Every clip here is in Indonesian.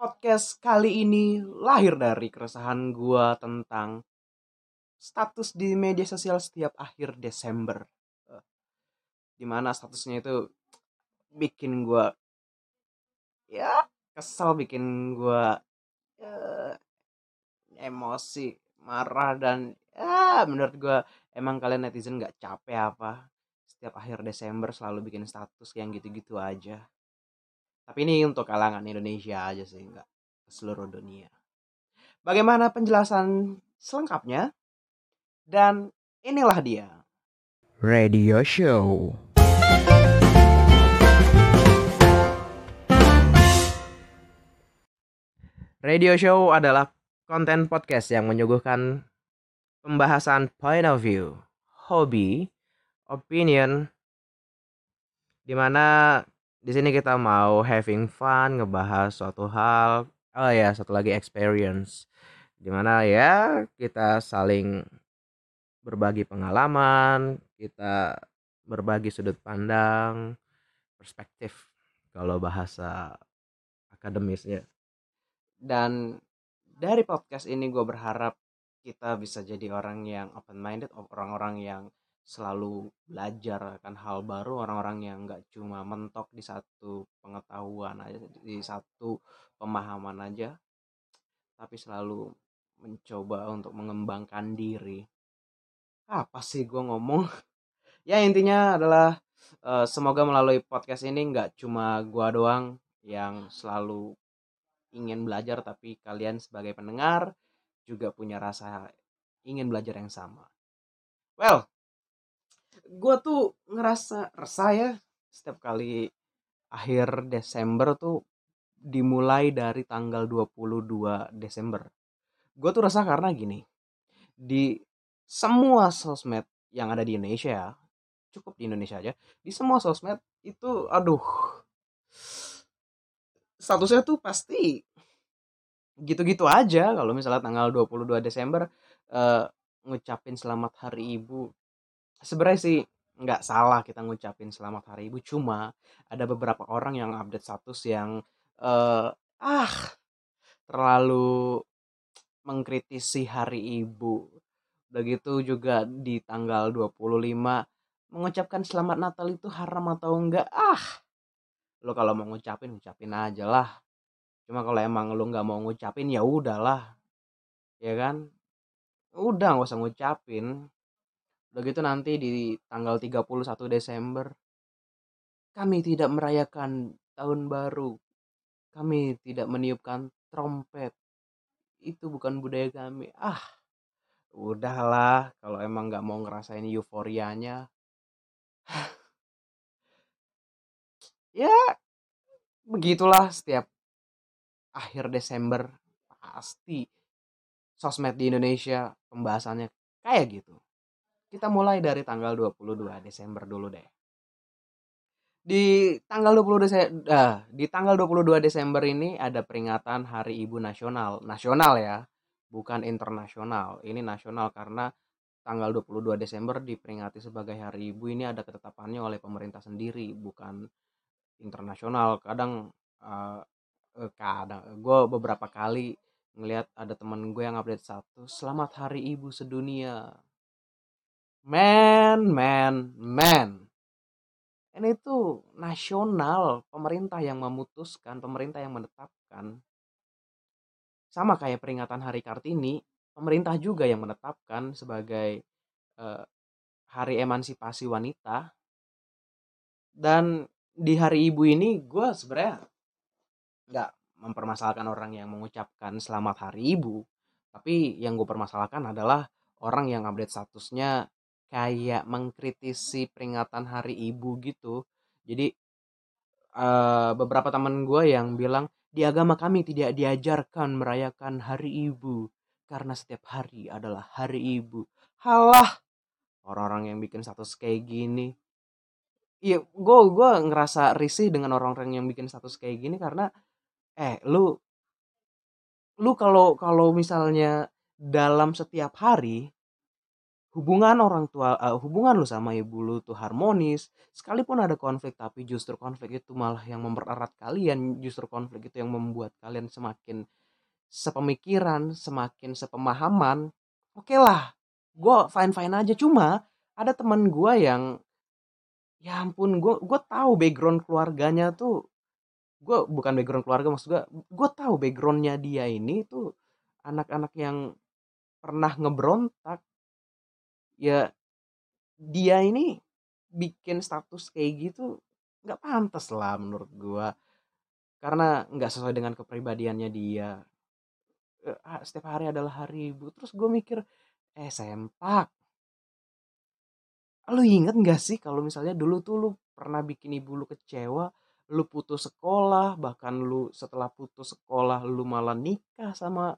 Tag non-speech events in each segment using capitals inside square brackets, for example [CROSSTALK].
podcast kali ini lahir dari keresahan gua tentang status di media sosial setiap akhir Desember. Eh, Di mana statusnya itu bikin gua ya kesel, bikin gua eh, emosi, marah dan ya menurut gua emang kalian netizen nggak capek apa setiap akhir Desember selalu bikin status yang gitu-gitu aja. Tapi ini untuk kalangan Indonesia aja sih, nggak ke seluruh dunia. Bagaimana penjelasan selengkapnya? Dan inilah dia. Radio Show. Radio Show adalah konten podcast yang menyuguhkan pembahasan point of view, hobi, opinion, di mana di sini kita mau having fun, ngebahas suatu hal, oh ya satu lagi experience, di mana ya kita saling berbagi pengalaman, kita berbagi sudut pandang, perspektif kalau bahasa akademisnya. Dan dari podcast ini gue berharap kita bisa jadi orang yang open minded, orang-orang yang selalu belajar akan hal baru, orang-orang yang nggak cuma mentok di satu pengetahuan aja, di satu pemahaman aja, tapi selalu mencoba untuk mengembangkan diri. Apa sih gue ngomong? [LAUGHS] ya intinya adalah eh, semoga melalui podcast ini nggak cuma gua doang yang selalu ingin belajar tapi kalian sebagai pendengar juga punya rasa ingin belajar yang sama. Well, gue tuh ngerasa resah ya setiap kali akhir Desember tuh dimulai dari tanggal 22 Desember. Gue tuh resah karena gini, di semua sosmed yang ada di Indonesia ya, cukup di Indonesia aja, di semua sosmed itu aduh statusnya tuh pasti gitu-gitu aja kalau misalnya tanggal 22 Desember eh, ngucapin selamat hari ibu sebenarnya sih nggak salah kita ngucapin selamat hari ibu cuma ada beberapa orang yang update status yang eh, ah terlalu mengkritisi hari ibu. Begitu juga di tanggal 25 mengucapkan selamat Natal itu haram atau enggak ah lo kalau mau ngucapin ngucapin aja lah. Cuma kalau emang lo nggak mau ngucapin ya udahlah ya kan? Udah nggak usah ngucapin udah gitu nanti di tanggal 31 Desember kami tidak merayakan tahun baru. Kami tidak meniupkan trompet. Itu bukan budaya kami. Ah udahlah kalau emang nggak mau ngerasain euforianya. [SIGHS] Ya begitulah setiap akhir Desember. Pasti sosmed di Indonesia pembahasannya kayak gitu. Kita mulai dari tanggal 22 Desember dulu deh. Di tanggal 20 Desember ah, di tanggal 22 Desember ini ada peringatan Hari Ibu Nasional. Nasional ya, bukan internasional. Ini nasional karena tanggal 22 Desember diperingati sebagai Hari Ibu ini ada ketetapannya oleh pemerintah sendiri, bukan internasional. Kadang eh, kadang gue beberapa kali ngelihat ada temen gue yang update satu selamat hari ibu sedunia man man man. Ini tuh nasional pemerintah yang memutuskan pemerintah yang menetapkan. Sama kayak peringatan hari kartini pemerintah juga yang menetapkan sebagai eh, hari emansipasi wanita. Dan di hari ibu ini gue sebenarnya nggak mempermasalahkan orang yang mengucapkan selamat hari ibu. Tapi yang gue permasalahkan adalah orang yang update statusnya kayak mengkritisi peringatan hari ibu gitu. Jadi eh, beberapa teman gue yang bilang di agama kami tidak diajarkan merayakan hari ibu karena setiap hari adalah hari ibu. Halah orang-orang yang bikin status kayak gini. Iya gue gue ngerasa risih dengan orang-orang yang bikin status kayak gini karena eh lu lu kalau kalau misalnya dalam setiap hari hubungan orang tua uh, hubungan lu sama ibu lu tuh harmonis sekalipun ada konflik tapi justru konflik itu malah yang mempererat kalian justru konflik itu yang membuat kalian semakin sepemikiran semakin sepemahaman oke okay lah gue fine fine aja. Cuma ada teman gue yang ya ampun gue gue tahu background keluarganya tuh gue bukan background keluarga maksud gue gue tahu backgroundnya dia ini tuh anak-anak yang pernah ngeberontak ya dia ini bikin status kayak gitu nggak pantas lah menurut gua. Karena nggak sesuai dengan kepribadiannya dia. Setiap hari adalah hari ibu. Terus gue mikir eh sempak lu inget nggak sih kalau misalnya dulu tuh lu pernah bikin ibu lu kecewa lu putus sekolah bahkan lu setelah putus sekolah lu malah nikah sama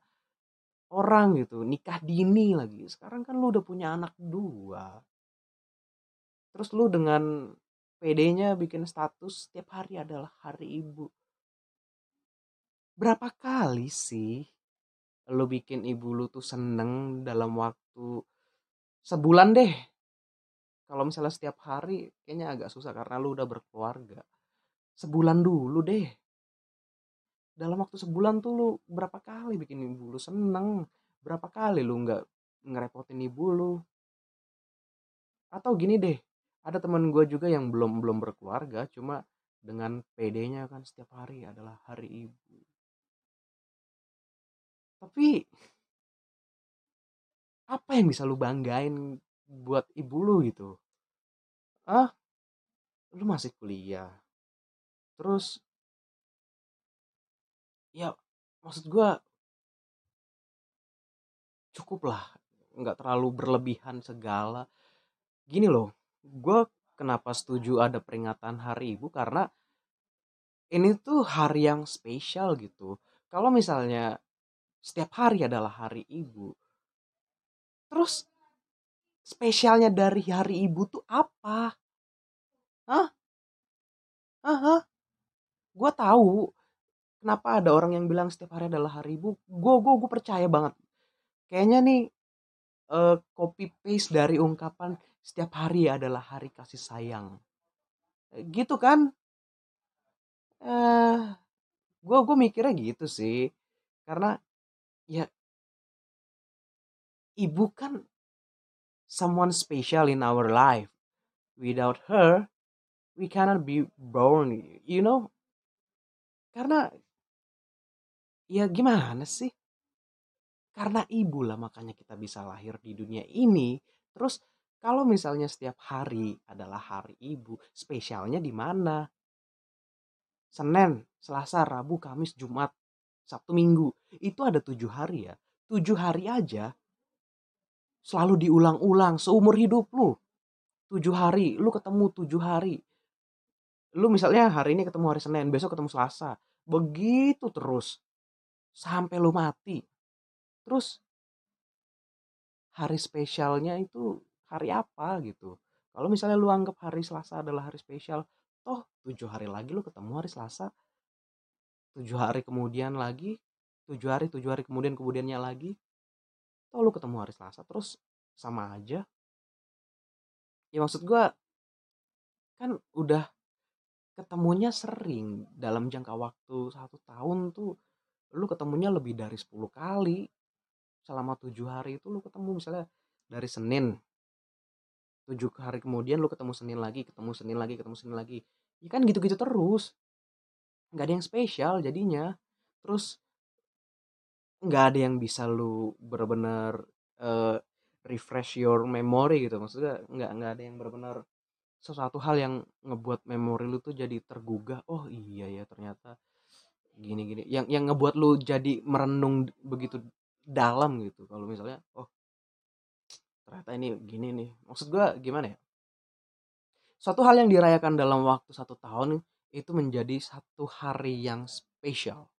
orang gitu nikah dini lagi. Sekarang kan lu udah punya anak dua. Terus lu dengan PD-nya bikin status setiap hari adalah hari ibu. Berapa kali sih lu bikin ibu lu tuh seneng dalam waktu sebulan deh? Kalau misalnya setiap hari kayaknya agak susah karena lu udah berkeluarga. Sebulan dulu deh dalam waktu sebulan tuh lu berapa kali bikin ibu lu seneng? Berapa kali lu nggak ngerepotin ibu lu? Atau gini deh ada teman gue juga yang belum belum berkeluarga cuma dengan PD-nya kan setiap hari adalah hari ibu. Tapi apa yang bisa lu banggain buat ibu lu gitu? Ah lu masih kuliah. Terus ya maksud gue cukup lah nggak terlalu berlebihan segala. Gini loh gue kenapa setuju ada peringatan hari ibu? Karena ini tuh hari yang spesial gitu. Kalau misalnya setiap hari adalah hari ibu terus spesialnya dari hari ibu tuh apa? Hah? Hah, gue tahu kenapa ada orang yang bilang setiap hari adalah hari ibu? Gue gue gue percaya banget. Kayaknya nih uh, copy paste dari ungkapan setiap hari adalah hari kasih sayang. Gitu kan? Eh uh, gue gue mikirnya gitu sih. Karena ya ibu kan someone special in our life. Without her we cannot be born you know? Karena ya gimana sih? Karena ibu lah makanya kita bisa lahir di dunia ini. Terus kalau misalnya setiap hari adalah hari ibu, spesialnya di mana? Senin, Selasa, Rabu, Kamis, Jumat, Sabtu, Minggu. Itu ada tujuh hari ya. Tujuh hari aja selalu diulang-ulang seumur hidup lu. Tujuh hari, lu ketemu tujuh hari. Lu misalnya hari ini ketemu hari Senin, besok ketemu Selasa. Begitu terus sampai lu mati. Terus hari spesialnya itu hari apa gitu. Kalau misalnya lu anggap hari Selasa adalah hari spesial, toh tujuh hari lagi lu ketemu hari Selasa. Tujuh hari kemudian lagi, tujuh hari, tujuh hari kemudian kemudiannya lagi, toh lu ketemu hari Selasa. Terus sama aja. Ya maksud gue kan udah ketemunya sering dalam jangka waktu satu tahun tuh lu ketemunya lebih dari 10 kali selama tujuh hari itu lu ketemu misalnya dari Senin. Tujuh hari kemudian lu ketemu Senin lagi ketemu Senin lagi ketemu Senin lagi. Ya kan gitu-gitu terus. Nggak ada yang spesial jadinya. Terus nggak ada yang bisa lu bener-bener uh, refresh your memory gitu. Maksudnya nggak nggak ada yang bener-bener sesuatu hal yang ngebuat memori lu tuh jadi tergugah. Oh iya ya ternyata gini gini yang yang ngebuat lu jadi merenung begitu dalam gitu. Kalau misalnya oh ternyata ini gini nih. Maksud gua gimana ya? Suatu hal yang dirayakan dalam waktu satu tahun itu menjadi satu hari yang spesial.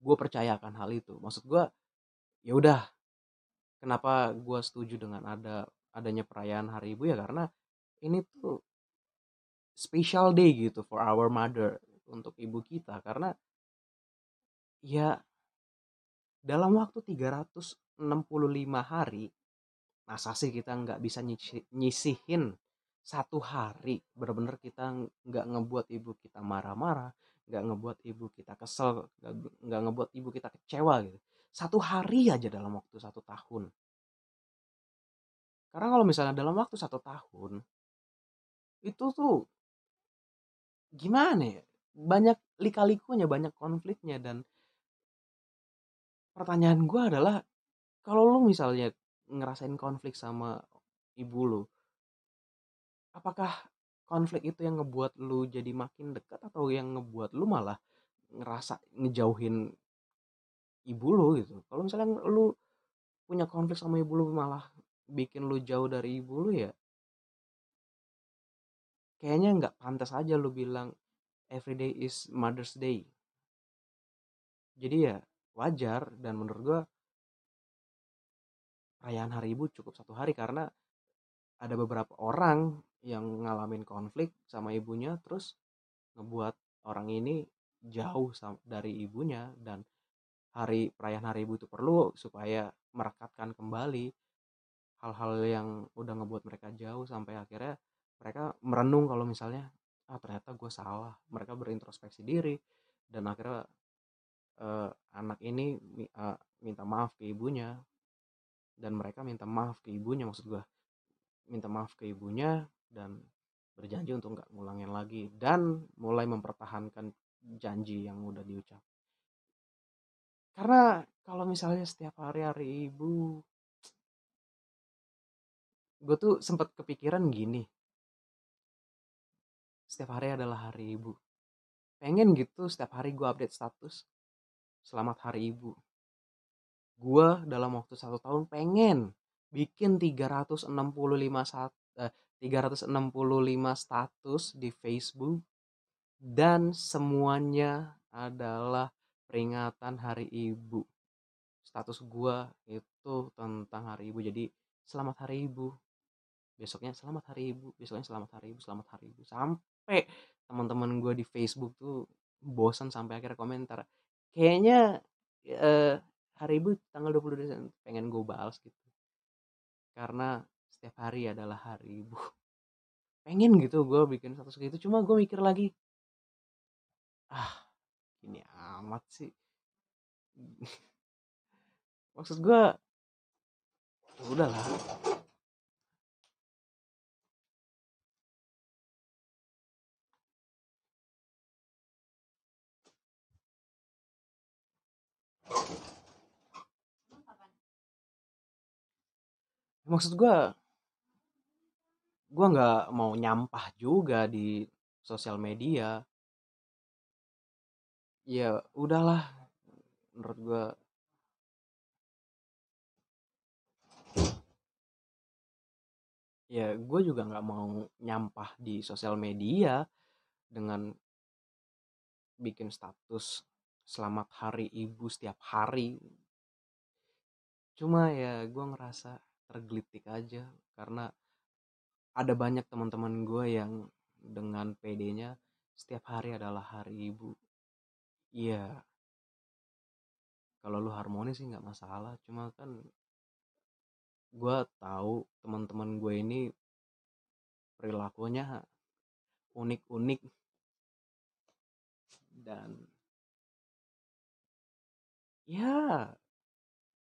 Gue percayakan hal itu. Maksud gue ya udah. Kenapa gue setuju dengan ada adanya perayaan hari ibu? Ya karena ini tuh special day gitu for our mother untuk ibu kita karena ya dalam waktu 365 hari masa sih kita nggak bisa nyisihin satu hari? Bener-bener kita nggak ngebuat ibu kita marah-marah nggak ngebuat ibu kita kesel nggak ngebuat ibu kita kecewa gitu. Satu hari aja dalam waktu satu tahun. Karena kalau misalnya dalam waktu satu tahun itu tuh gimana ya banyak lika-likunya banyak konfliknya dan pertanyaan gue adalah kalau lu misalnya ngerasain konflik sama ibu lu apakah konflik itu yang ngebuat lu jadi makin dekat atau yang ngebuat lu malah ngerasa ngejauhin ibu lu gitu? Kalau misalnya lu punya konflik sama ibu lu malah bikin lu jauh dari ibu lu ya kayaknya nggak pantas aja lu bilang everyday is Mother's Day. Jadi ya wajar dan menurut gua perayaan hari ibu cukup satu hari karena ada beberapa orang yang ngalamin konflik sama ibunya terus ngebuat orang ini jauh dari ibunya dan hari perayaan hari ibu itu perlu supaya merekatkan kembali hal-hal yang udah ngebuat mereka jauh sampai akhirnya mereka merenung kalau misalnya ah ternyata gue salah. Mereka berintrospeksi diri dan akhirnya uh, anak ini uh, minta maaf ke ibunya. Dan mereka minta maaf ke ibunya maksud gue minta maaf ke ibunya dan berjanji untuk nggak ngulangin lagi dan mulai mempertahankan janji yang udah diucap. Karena kalau misalnya setiap hari hari ibu gue tuh sempat kepikiran gini setiap hari adalah hari ibu pengen gitu setiap hari gue update status selamat hari ibu gue dalam waktu satu tahun pengen bikin 365 saat eh, 365 status di Facebook dan semuanya adalah peringatan Hari Ibu. Status gue itu tentang Hari Ibu. Jadi selamat Hari Ibu. Besoknya selamat Hari Ibu, besoknya selamat Hari Ibu, selamat Hari Ibu. Sampai teman-teman gue di Facebook tuh bosan sampai akhirnya komentar. Kayaknya eh, hari ibu tanggal 22 Desember pengen gue balas gitu. Karena setiap hari adalah hari ibu. Pengen gitu gue bikin status gitu cuma gue mikir lagi. Ah ini amat sih. [LAUGHS] Maksud gue ya udahlah maksud gue gue nggak mau nyampah juga di sosial media. Ya udahlah menurut gue ya gue juga nggak mau nyampah di sosial media dengan bikin status selamat hari ibu setiap hari. Cuma ya gue ngerasa tergelitik aja karena ada banyak teman-teman gue yang dengan PD-nya setiap hari adalah hari ibu. Iya. Kalau lu harmonis sih nggak masalah cuma kan gue tahu teman-teman gue ini perilakunya unik-unik. Dan ya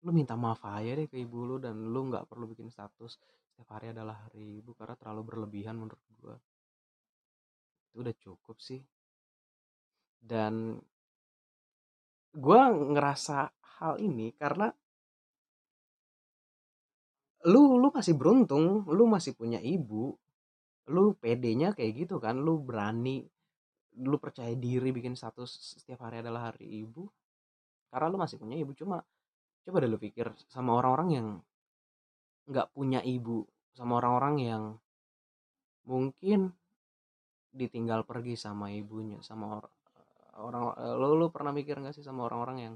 lu minta maaf aja deh ke ibu lu dan lu nggak perlu bikin status setiap hari adalah hari ibu karena terlalu berlebihan menurut gue itu udah cukup sih. Dan gue ngerasa hal ini karena lu lu masih beruntung lu masih punya ibu lu pedenya kayak gitu kan lu berani lu percaya diri bikin status setiap hari adalah hari ibu karena lu masih punya ibu cuma coba deh lu pikir sama orang-orang yang nggak punya ibu sama orang-orang yang mungkin ditinggal pergi sama ibunya sama orang orang lo lu pernah mikir nggak sih sama orang-orang yang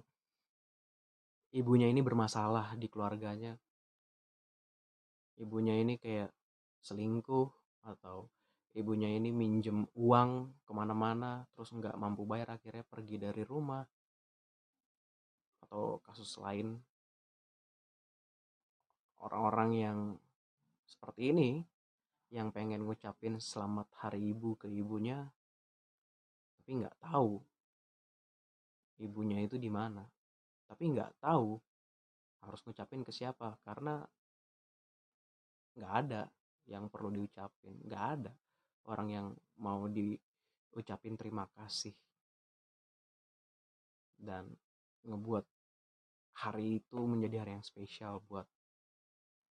ibunya ini bermasalah di keluarganya? Ibunya ini kayak selingkuh atau ibunya ini minjem uang ke mana-mana terus nggak mampu bayar akhirnya pergi dari rumah atau kasus lain. Orang-orang yang seperti ini yang pengen ngucapin selamat hari ibu ke ibunya tapi nggak tahu ibunya itu di mana. Tapi nggak tahu harus ngucapin ke siapa karena nggak ada yang perlu diucapin nggak ada orang yang mau diucapin terima kasih dan ngebuat hari itu menjadi hari yang spesial buat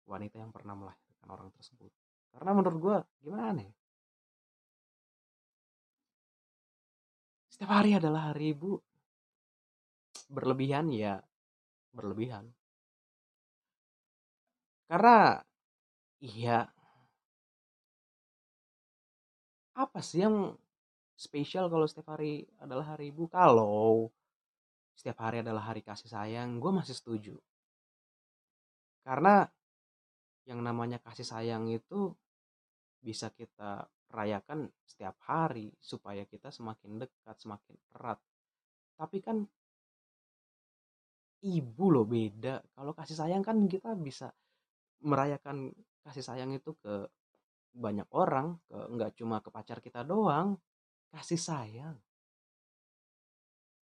wanita yang pernah melahirkan orang tersebut. Karena menurut gue gimana ya setiap hari adalah hari ibu. Berlebihan ya. Berlebihan. Karena iya. Apa sih yang spesial kalau setiap hari adalah hari ibu? Kalau setiap hari adalah hari kasih sayang gue masih setuju. Karena yang namanya kasih sayang itu bisa kita rayakan setiap hari supaya kita semakin dekat semakin erat. Tapi kan ibu loh beda. Kalau kasih sayang kan kita bisa merayakan kasih sayang itu ke banyak orang ke nggak cuma ke pacar kita doang. Kasih sayang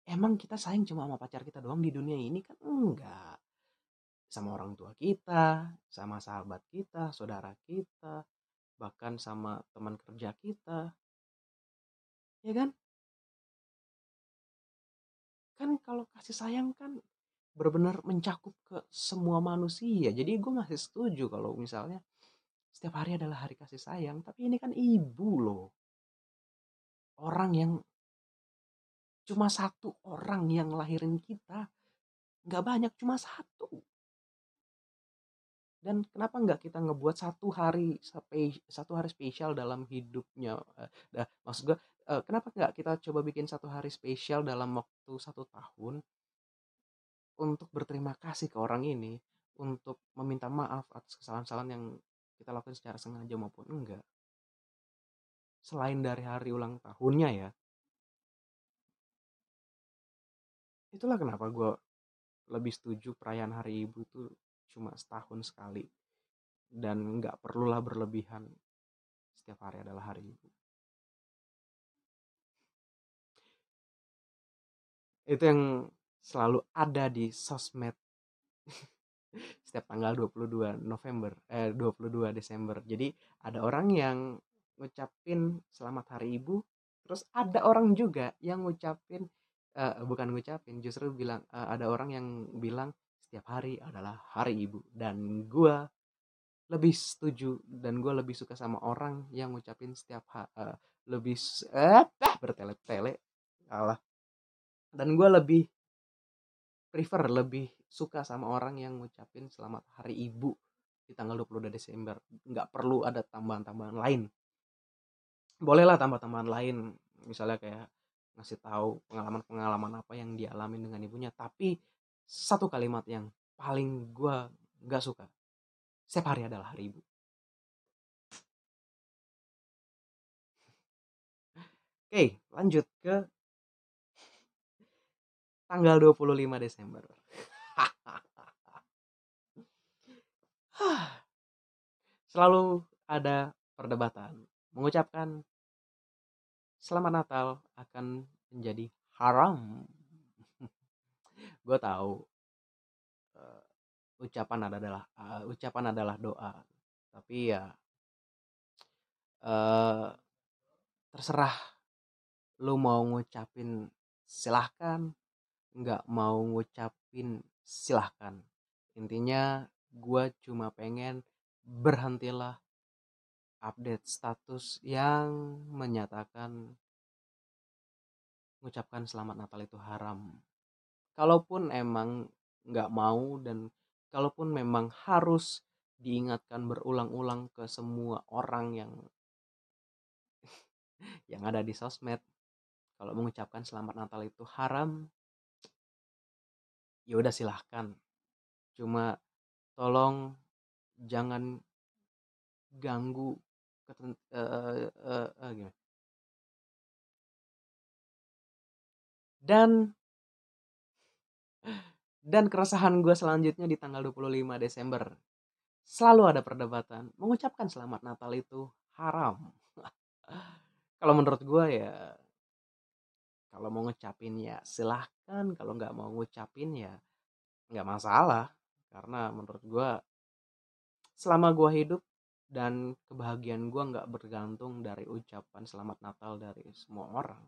emang kita sayang cuma sama pacar kita doang di dunia ini kan enggak sama orang tua kita sama sahabat kita saudara kita bahkan sama teman kerja kita ya kan kan kalau kasih sayang kan benar-benar mencakup ke semua manusia. Jadi gue masih setuju kalau misalnya setiap hari adalah hari kasih sayang. Tapi ini kan ibu loh. Orang yang cuma satu orang yang lahirin kita. Nggak banyak, cuma satu. Dan kenapa nggak kita ngebuat satu hari satu hari spesial dalam hidupnya? Uh, maksud gue, uh, kenapa nggak kita coba bikin satu hari spesial dalam waktu satu tahun? untuk berterima kasih ke orang ini, untuk meminta maaf atas kesalahan-kesalahan yang kita lakukan secara sengaja maupun enggak. Selain dari hari ulang tahunnya ya. Itulah kenapa gue lebih setuju perayaan hari ibu tuh cuma setahun sekali. Dan nggak perlulah berlebihan setiap hari adalah hari ibu. Itu yang selalu ada di sosmed [LAUGHS] setiap tanggal 22 November eh 22 Desember. Jadi ada orang yang ngucapin selamat hari ibu, terus ada orang juga yang ngucapin uh, bukan ngucapin, justru bilang uh, ada orang yang bilang setiap hari adalah hari ibu. Dan gua lebih setuju dan gue lebih suka sama orang yang ngucapin setiap ha, uh, lebih eh bertele-tele Allah dan gue lebih prefer lebih suka sama orang yang ngucapin selamat hari ibu di tanggal 22 Desember. Nggak perlu ada tambahan-tambahan lain. Bolehlah tambah-tambahan lain misalnya kayak ngasih tahu pengalaman-pengalaman apa yang dialami dengan ibunya tapi satu kalimat yang paling gue nggak suka setiap hari adalah hari ibu oke lanjut ke tanggal 25 Desember. [SIGHS] Selalu ada perdebatan mengucapkan selamat Natal akan menjadi haram. Gue tahu uh, ucapan adalah uh, ucapan adalah doa, tapi ya uh, terserah lu mau ngucapin silahkan nggak mau ngucapin silahkan intinya gue cuma pengen berhentilah update status yang menyatakan mengucapkan selamat Natal itu haram. Kalaupun emang nggak mau dan kalaupun memang harus diingatkan berulang-ulang ke semua orang yang [LAUGHS] yang ada di sosmed kalau mengucapkan selamat Natal itu haram ya udah silahkan cuma tolong jangan ganggu uh, uh, gimana? dan dan keresahan gue selanjutnya di tanggal 25 Desember. Selalu ada perdebatan mengucapkan selamat Natal itu haram. [LAUGHS] Kalau menurut gue ya kalau mau ngucapin ya silahkan kalau nggak mau ngucapin ya nggak masalah. Karena menurut gue selama gue hidup dan kebahagiaan gue nggak bergantung dari ucapan selamat Natal dari semua orang.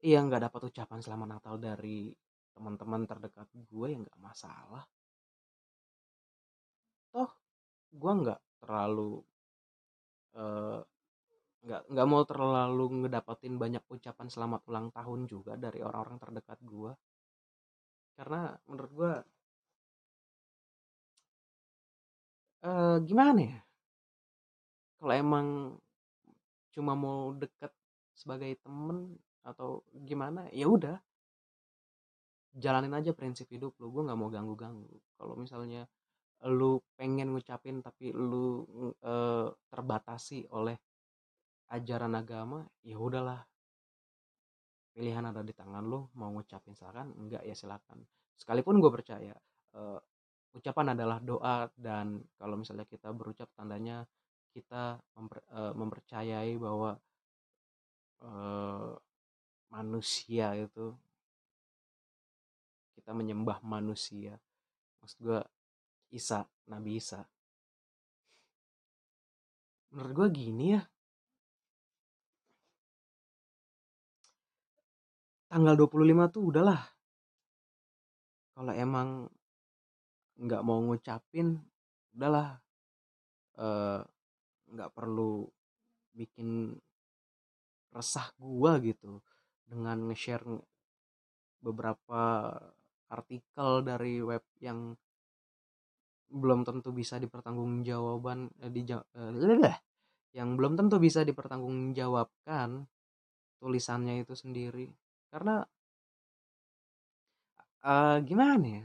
Iya nggak dapat ucapan selamat Natal dari teman-teman terdekat gue ya nggak masalah. Toh gue nggak terlalu eh, nggak nggak mau terlalu ngedapetin banyak ucapan selamat ulang tahun juga dari orang-orang terdekat gue karena menurut gue gimana ya? Kalau emang cuma mau deket sebagai temen atau gimana ya udah. Jalanin aja prinsip hidup lu gue nggak mau ganggu ganggu kalau misalnya lu pengen ngucapin tapi lu terbatasi oleh ajaran agama ya udahlah. Pilihan ada di tangan lu mau ngucapin silakan enggak ya silakan. Sekalipun gue percaya ucapan adalah doa dan kalau misalnya kita berucap tandanya kita memper- eh, mempercayai bahwa eh, manusia itu kita menyembah manusia. Maksud gue Isa Nabi Isa. Menurut gue gini ya. Tanggal 25 tuh udahlah kalau emang nggak mau ngucapin udahlah eh, nggak perlu bikin resah gua gitu dengan nge-share beberapa artikel dari web yang belum tentu bisa dipertanggungjawabkan eh, di eh, [SNIFFS] yang belum tentu bisa dipertanggungjawabkan tulisannya itu sendiri. Karena eh, gimana ya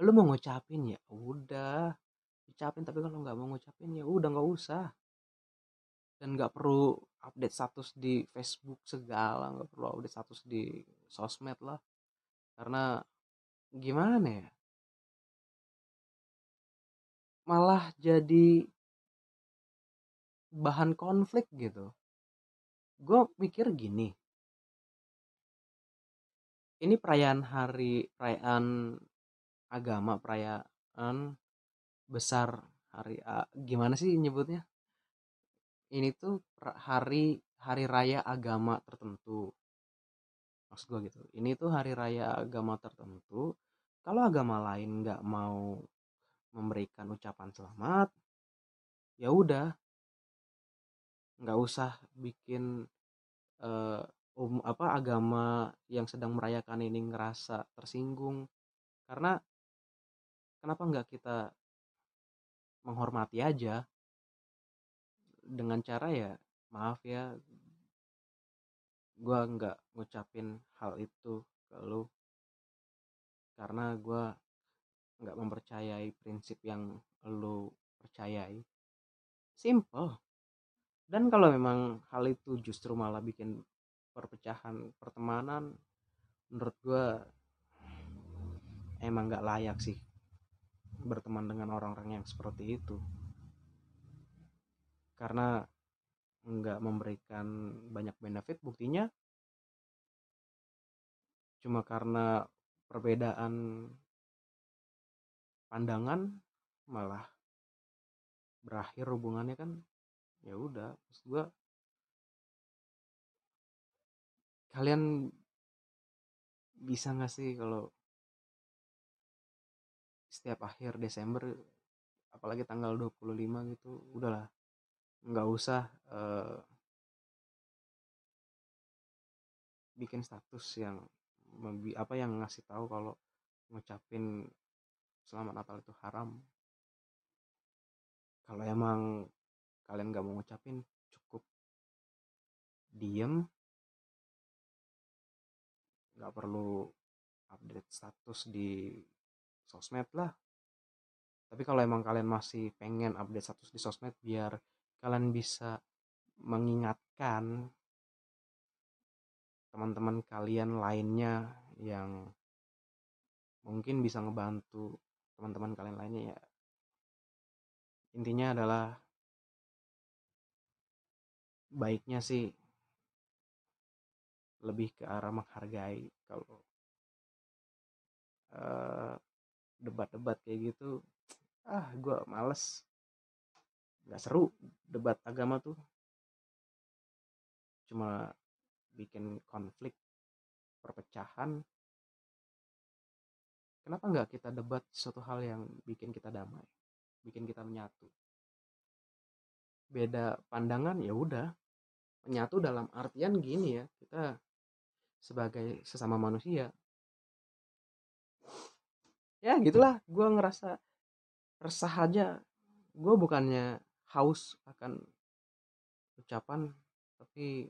lu mau ngucapin ya udah. Ucapin tapi kalau nggak mau ngucapin ya udah nggak usah. Dan nggak perlu update status di Facebook segala nggak perlu update status di sosmed lah. Karena gimana ya? Malah jadi bahan konflik gitu. Gue mikir gini. Ini perayaan hari perayaan agama perayaan besar hari A, gimana sih nyebutnya? Ini tuh hari hari raya agama tertentu. Maksud gue gitu. Ini tuh hari raya agama tertentu. Kalau agama lain nggak mau memberikan ucapan selamat ya udah. Nggak usah bikin eh, um, apa agama yang sedang merayakan ini ngerasa tersinggung. Karena kenapa nggak kita menghormati aja? Dengan cara ya maaf ya gue nggak ngucapin hal itu ke lu. Karena gue nggak mempercayai prinsip yang lu percayai. Simple. Dan kalau memang hal itu justru malah bikin perpecahan pertemanan menurut gue emang nggak layak sih berteman dengan orang-orang yang seperti itu. Karena nggak memberikan banyak benefit buktinya cuma karena perbedaan pandangan malah berakhir hubungannya kan ya udah. Maksud gua kalian bisa nggak sih kalau setiap akhir Desember apalagi tanggal 25 gitu udahlah nggak usah eh, bikin status yang apa yang ngasih tahu kalau ngucapin selamat Natal itu haram. Kalau emang kalian nggak mau ngucapin cukup diem. Nggak perlu update status di sosmed lah. Tapi kalau emang kalian masih pengen update status di sosmed biar kalian bisa mengingatkan teman-teman kalian lainnya yang mungkin bisa ngebantu teman-teman kalian lainnya ya. Intinya adalah baiknya sih lebih ke arah menghargai kalau uh, debat-debat kayak gitu ah gue males. Nggak seru debat agama tuh. Cuma bikin konflik perpecahan. Kenapa nggak kita debat suatu hal yang bikin kita damai bikin kita menyatu? Beda pandangan ya udah. Menyatu dalam artian gini ya kita sebagai sesama manusia ya gitulah gue ngerasa resah aja gue bukannya haus akan ucapan tapi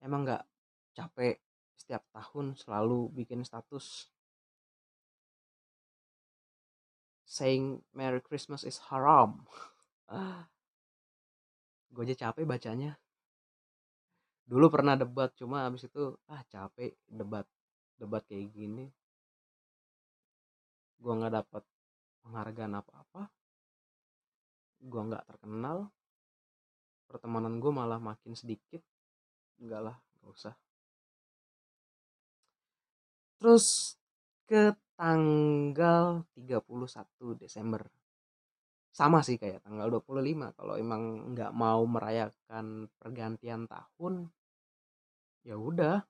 emang nggak capek setiap tahun selalu bikin status saying Merry Christmas is haram. [SIGHS] Gue aja capek bacanya. Dulu pernah debat, cuma abis itu ah capek debat debat kayak gini. Gue nggak dapat penghargaan apa-apa. Gue nggak terkenal. Pertemanan gue malah makin sedikit. Enggak lah, nggak usah. Terus ke tanggal 31 Desember sama sih kayak tanggal 25 kalau emang nggak mau merayakan pergantian tahun ya udah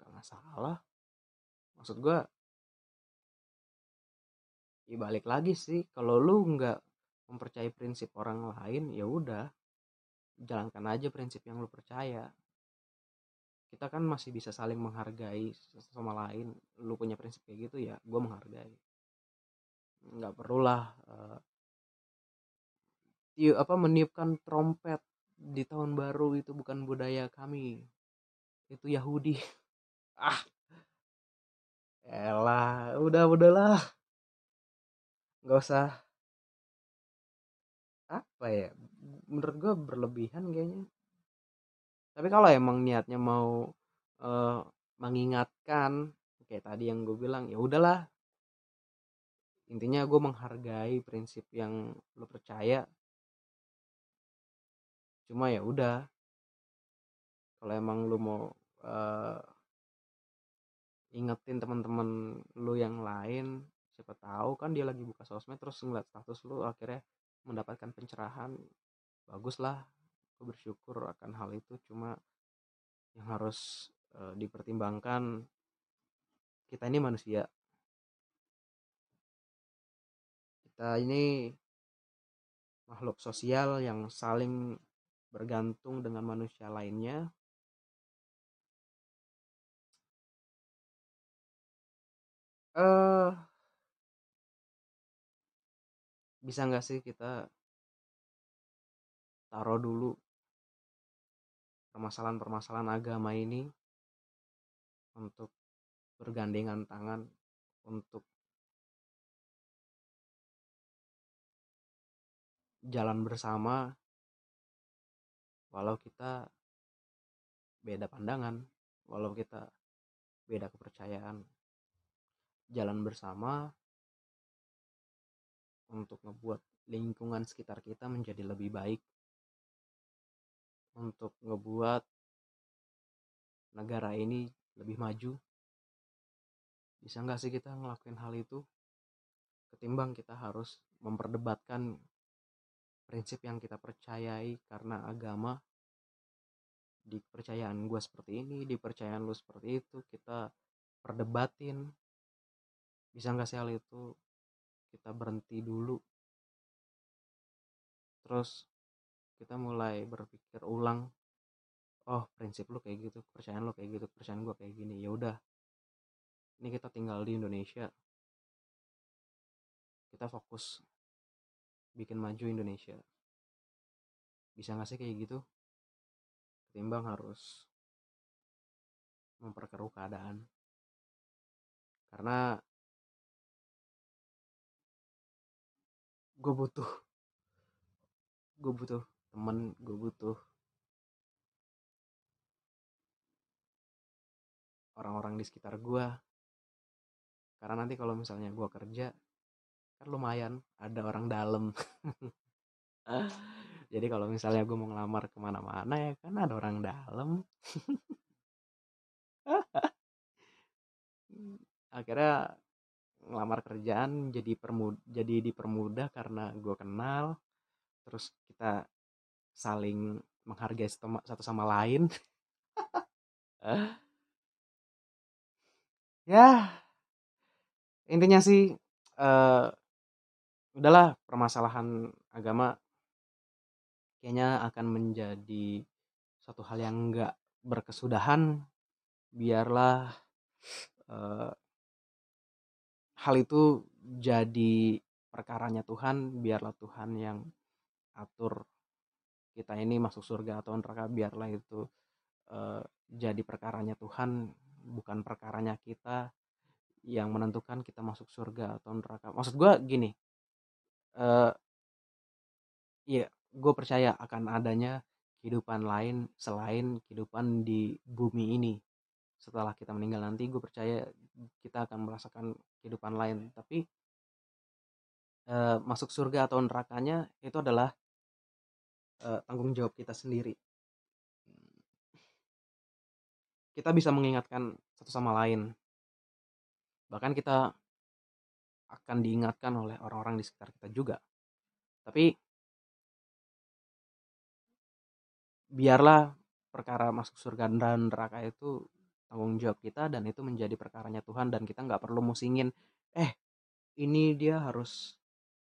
nggak masalah maksud gue ya balik lagi sih kalau lu nggak mempercayai prinsip orang lain ya udah jalankan aja prinsip yang lu percaya. Kita kan masih bisa saling menghargai sama lain lu punya prinsip kayak gitu ya gue menghargai. Nggak perlulah uh, tiup apa meniupkan trompet di tahun baru itu bukan budaya kami. Itu Yahudi. [LAUGHS] Ah! Elah udah udahlah nggak usah apa ya menurut gue berlebihan kayaknya. Tapi kalau emang niatnya mau uh, mengingatkan kayak tadi yang gue bilang ya udahlah. Intinya gue menghargai prinsip yang lo percaya. Cuma ya udah. Kalau emang lo mau uh, ingetin teman-teman lo yang lain siapa tahu kan dia lagi buka sosmed terus ngeliat status lo akhirnya mendapatkan pencerahan. Bagus lah aku bersyukur akan hal itu. Cuma yang harus e, dipertimbangkan kita ini manusia. Kita ini makhluk sosial yang saling bergantung dengan manusia lainnya. Eh bisa nggak sih kita taruh dulu permasalahan-permasalahan agama ini untuk bergandengan tangan untuk jalan bersama walau kita beda pandangan walau kita beda kepercayaan. Jalan bersama untuk ngebuat lingkungan sekitar kita menjadi lebih baik. Untuk ngebuat negara ini lebih maju. Bisa nggak sih kita ngelakuin hal itu? Ketimbang kita harus memperdebatkan prinsip yang kita percayai karena agama. Di kepercayaan gue seperti ini di percayaan lu seperti itu kita perdebatin. Bisa nggak sih hal itu kita berhenti dulu. Terus kita mulai berpikir ulang oh prinsip lu kayak gitu kepercayaan lu kayak gitu kepercayaan gue kayak gini. Ya udah. Ini kita tinggal di Indonesia. Kita fokus bikin maju Indonesia. Bisa nggak sih kayak gitu? Ketimbang harus memperkeruh keadaan. Karena gue butuh. Gue butuh temen gue butuh orang-orang di sekitar gue karena nanti kalau misalnya gue kerja kan lumayan ada orang dalam [LAUGHS] jadi kalau misalnya gue mau ngelamar ke mana-mana ya kan ada orang dalam [LAUGHS] [LAUGHS] akhirnya ngelamar kerjaan jadi permud jadi dipermudah karena gue kenal terus kita saling menghargai satu sama lain. [LAUGHS] Ya intinya sih uh, udahlah permasalahan agama kayaknya akan menjadi suatu hal yang enggak berkesudahan. Biarlah uh, hal itu jadi perkaranya Tuhan biarlah Tuhan yang atur kita ini masuk surga atau neraka biarlah itu uh, jadi perkaranya Tuhan bukan perkaranya kita yang menentukan kita masuk surga atau neraka. Maksud gue gini uh, ya gue percaya akan adanya kehidupan lain selain kehidupan di bumi ini. Setelah kita meninggal nanti gue percaya kita akan merasakan kehidupan lain tapi e, masuk surga atau nerakanya itu adalah e, tanggung jawab kita sendiri. Kita bisa mengingatkan satu sama lain. Bahkan kita akan diingatkan oleh orang-orang di sekitar kita juga. Tapi biarlah perkara masuk surga dan neraka itu tanggung jawab kita dan itu menjadi perkaranya Tuhan dan kita nggak perlu musingin eh ini dia harus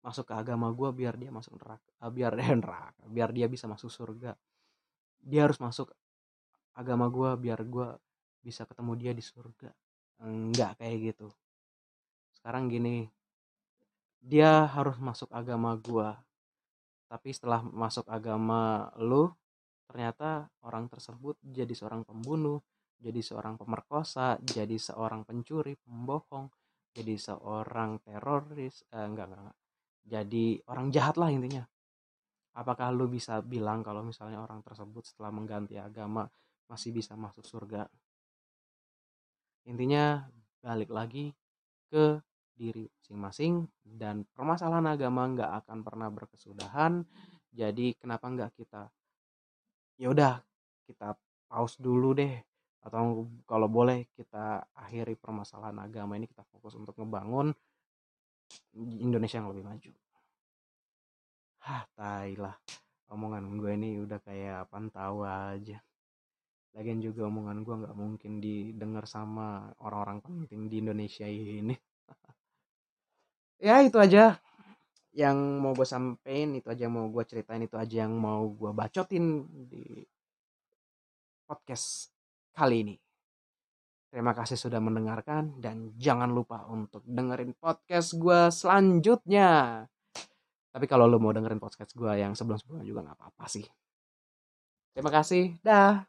masuk ke agama gue biar dia masuk neraka uh, biar dia [LAUGHS] neraka biar dia bisa masuk surga. Dia harus masuk agama gue biar gue bisa ketemu dia di surga. Enggak kayak gitu. Sekarang gini dia harus masuk agama gue tapi setelah masuk agama lu ternyata orang tersebut jadi seorang pembunuh jadi seorang pemerkosa, jadi seorang pencuri, pembohong, jadi seorang teroris, eh, enggak, enggak, enggak. Jadi orang jahat lah intinya. Apakah lu bisa bilang kalau misalnya orang tersebut setelah mengganti agama masih bisa masuk surga? Intinya balik lagi ke diri masing-masing dan permasalahan agama nggak akan pernah berkesudahan. Jadi kenapa nggak kita ya udah kita pause dulu deh atau kalau boleh kita akhiri permasalahan agama ini kita fokus untuk ngebangun Indonesia yang lebih maju. Hah, tai lah. Omongan gue ini udah kayak apa tahu aja. Lagian juga omongan gue nggak mungkin didengar sama orang-orang penting di Indonesia ini. [LAUGHS] ya itu aja yang mau gue sampein, itu aja yang mau gue ceritain, itu aja yang mau gue bacotin di podcast kali ini. Terima kasih sudah mendengarkan dan jangan lupa untuk dengerin podcast gue selanjutnya. Tapi kalau lo mau dengerin podcast gue yang sebelum-sebelumnya juga nggak apa-apa sih. Terima kasih, dah.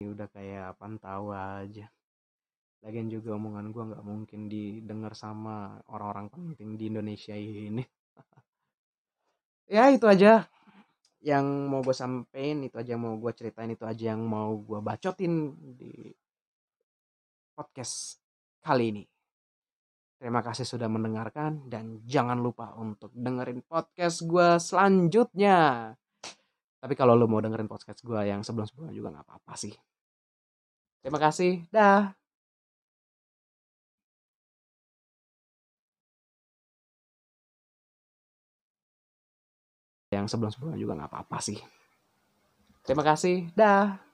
Ini udah kayak apa tahu aja. Lagian juga omongan gue nggak mungkin didengar sama orang-orang penting di Indonesia ini. [LAUGHS] ya itu aja yang mau gue sampein itu aja yang mau gue ceritain itu aja yang mau gue bacotin di podcast kali ini. Terima kasih sudah mendengarkan dan jangan lupa untuk dengerin podcast gue selanjutnya. Tapi kalau lo mau dengerin podcast gue yang sebelum-sebelumnya juga nggak apa-apa sih. Terima kasih, dah. Yang sebelum-sebelumnya juga nggak apa-apa sih. Terima kasih, dah.